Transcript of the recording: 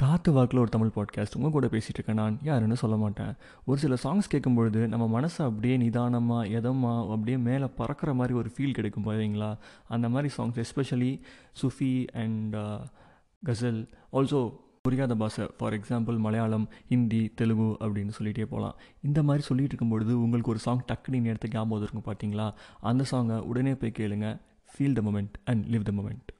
காற்று வாக்கில் ஒரு தமிழ் பாட்காஸ்ட் உங்கள் கூட பேசிகிட்டு இருக்கேன் நான். யாருன்னு சொல்ல மாட்டேன். ஒரு சில சாங்ஸ் கேட்கும்பொழுது நம்ம மனசை அப்படியே நிதானமாக எதமாக அப்படியே மேலே பறக்கிற மாதிரி ஒரு ஃபீல் கிடைக்கும் பார்த்தீங்களா அந்த மாதிரி songs especially Sufi and ghazal also புரியாத பாஷை. ஃபார் எக்ஸாம்பிள் மலையாளம் ஹிந்தி தெலுங்கு அப்படின்னு சொல்லிகிட்டே போகலாம் இந்த மாதிரி சொல்லிட்டு இருக்கும்பொழுது உங்களுக்கு ஒரு சாங் டக்குனு இடத்துக்கு ஞாபகம் இருக்கும் பார்த்தீங்களா அந்த சாங்கை உடனே போய் கேளுங்க. Feel the moment and live the moment